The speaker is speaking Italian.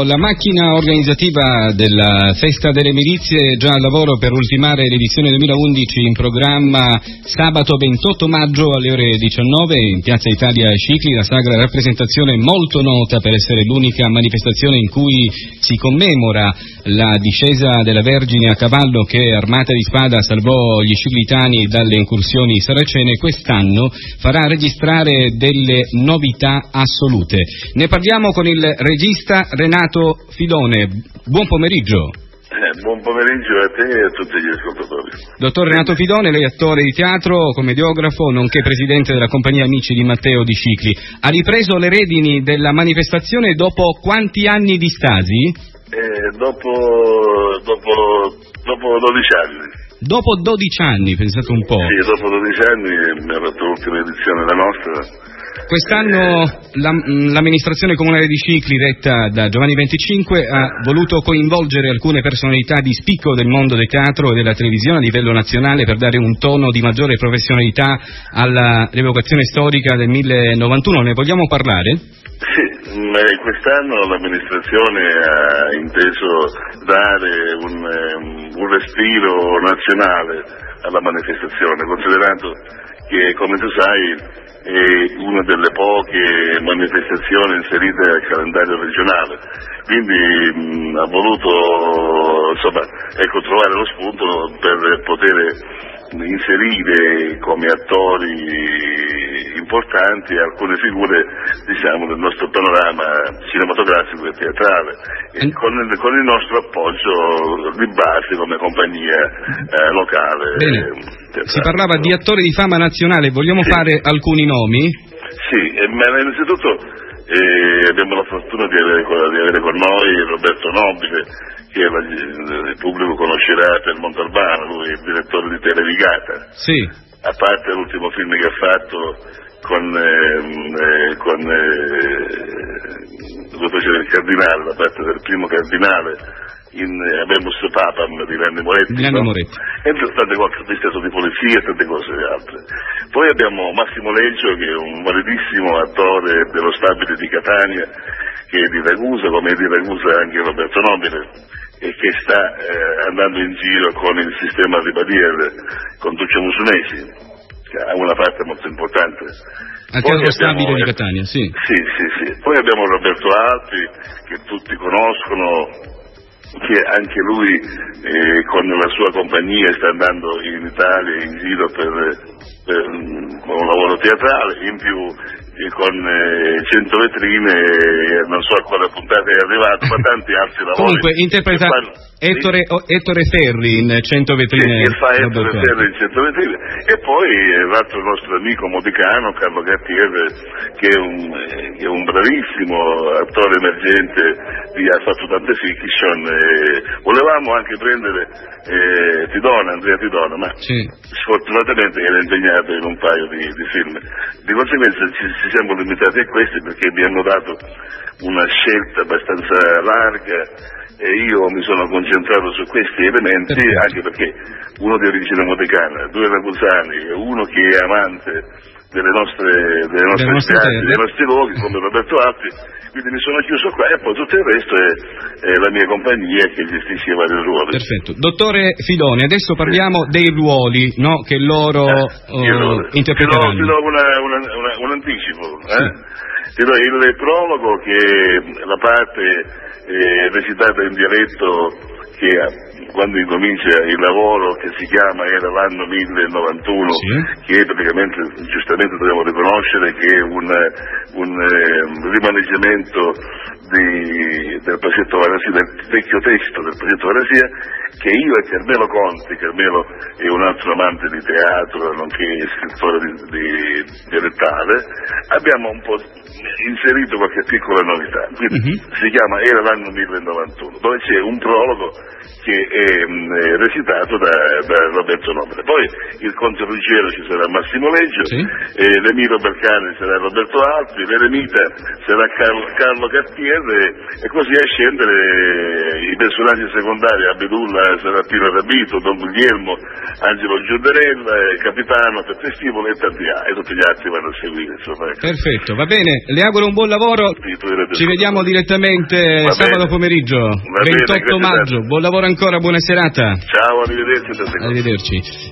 La macchina organizzativa della Festa delle Milizie già al lavoro per ultimare l'edizione 2011 in programma sabato 28 maggio alle ore 19 in Piazza Italia Cicli, la sagra rappresentazione molto nota per essere l'unica manifestazione in cui si commemora la discesa della Vergine a cavallo che armata di spada salvò gli sciclitani dalle incursioni saracene, quest'anno farà registrare delle novità assolute. Ne parliamo con il regista Renato Renato Fidone. Buon pomeriggio. Eh, buon pomeriggio a te e a tutti gli ascoltatori. Dottor Renato Fidone, lei è attore di teatro, commediografo, nonché presidente della compagnia Amici di Matteo di Cicli. Ha ripreso le redini della manifestazione dopo quanti anni di stasi? Eh, dopo, dopo, dopo 12 anni. Dopo 12 anni, pensate un po'. Sì, dopo 12 anni mi ha fatto l'ultima edizione la nostra Quest'anno l'amministrazione comunale di Cicli, retta da Giovanni XXV, ha voluto coinvolgere alcune personalità di spicco del mondo del teatro e della televisione a livello nazionale per dare un tono di maggiore professionalità alla rievocazione storica del 1091. Ne vogliamo parlare? Sì, quest'anno l'amministrazione ha inteso dare un, un respiro nazionale alla manifestazione, considerato che, come tu sai, è una delle poche manifestazioni inserite nel calendario regionale, quindi mh, ha voluto insomma, ecco, trovare lo spunto per poter inserire come attori importanti alcune figure diciamo, del nostro panorama cinematografico e teatrale e con, il, con, il, nostro appoggio di base come compagnia eh, locale. Bene. Si parlava di attori di fama nazionale, vogliamo sì. fare alcuni nomi? Sì, eh, ma innanzitutto eh, abbiamo la fortuna di avere, di avere, con noi Roberto Nobile che il pubblico conoscerà per Montalbano, lui è il direttore di Televigata. Sì. A parte l'ultimo film che ha fatto con, eh, con eh, dove faceva il cardinale, la parte del primo cardinale in eh, Abemus Papam di Nanni Moretti, di Nanni Moretti. No? e tante cose di stato di polizia e tante cose altre. Poi abbiamo Massimo Leggio che è un validissimo attore dello stabile di Catania che è di Ragusa, come è di Ragusa anche Roberto Nobile e che sta eh, andando in giro con il sistema di Badier, con Duccio Musunesi, ha una parte molto importante. Anche allo stabile di Catania, sì. Sì, sì, sì. Poi abbiamo Roberto Alpi, che tutti conoscono, che anche lui eh, con la sua compagnia sta andando in Italia in giro per, per un lavoro teatrale, in più con eh, 100 vetrine, non so a quale puntata è arrivato, ma tanti altri lavori. Comunque interpreta Ettore, Ettore, Ferri in 100 vetrine. Sì, fa Ettore Ferri in 100 vetrine. E poi l'altro nostro amico modicano, Carlo Gattiere, che è un, è un bravissimo attore emergente, ha fatto tante fiction. volevamo anche prendere eh, Tidona, Andrea Tidona, ma sì. sfortunatamente era impegnato in un paio di, di film. Di conseguenza ci, ci siamo limitati a questi perché abbiamo dato una scelta abbastanza larga e io mi sono concentrato su questi elementi anche perché uno di origine modicana, due ragusani e uno che è amante delle nostre, delle nostre, spiagge, dei nostri luoghi come Roberto Alpi, quindi mi sono chiuso qua e poi tutto il resto è, è la mia compagnia che gestisce i vari ruoli. Perfetto. Dottore Filoni, adesso parliamo sì. dei ruoli no, che loro eh, uh, interpreteranno. Ti do, un anticipo. Eh? Sì. Do il prologo che la parte eh, recitata in dialetto che quando incomincia il lavoro che si chiama era l'anno 1091, sì. che praticamente giustamente dobbiamo riconoscere che è un, un eh, rimaneggiamento di, del Varasia, del vecchio testo del Presidente Varasia, che io e Carmelo Conti, Carmelo è un altro amante di teatro, nonché scrittore di, di dialettale, abbiamo un po' inserito qualche piccola novità. Quindi uh-huh. si chiama Era l'anno 1091, dove c'è un prologo che è mh, recitato da, da, Roberto Nobile. Poi il Conte Ruggiero ci sarà Massimo Leggio, sì. eh, l'Emiro Bercani sarà Roberto Alpi, l'Eremita sarà Carlo, Carlo Cartier e così a scendere in personaggi secondari Abedullah Serafino Rabito, Don Guglielmo, Angelo Giuderella, Capitano, Peppe Stivolo e tanti altri, e tutti gli altri vanno a seguire. Insomma. Ecco. Perfetto, va bene, le auguro un buon lavoro, ci vediamo direttamente va sabato bene. pomeriggio, va 28 bene, maggio, buon lavoro ancora, buona serata. Ciao, arrivederci. Arrivederci.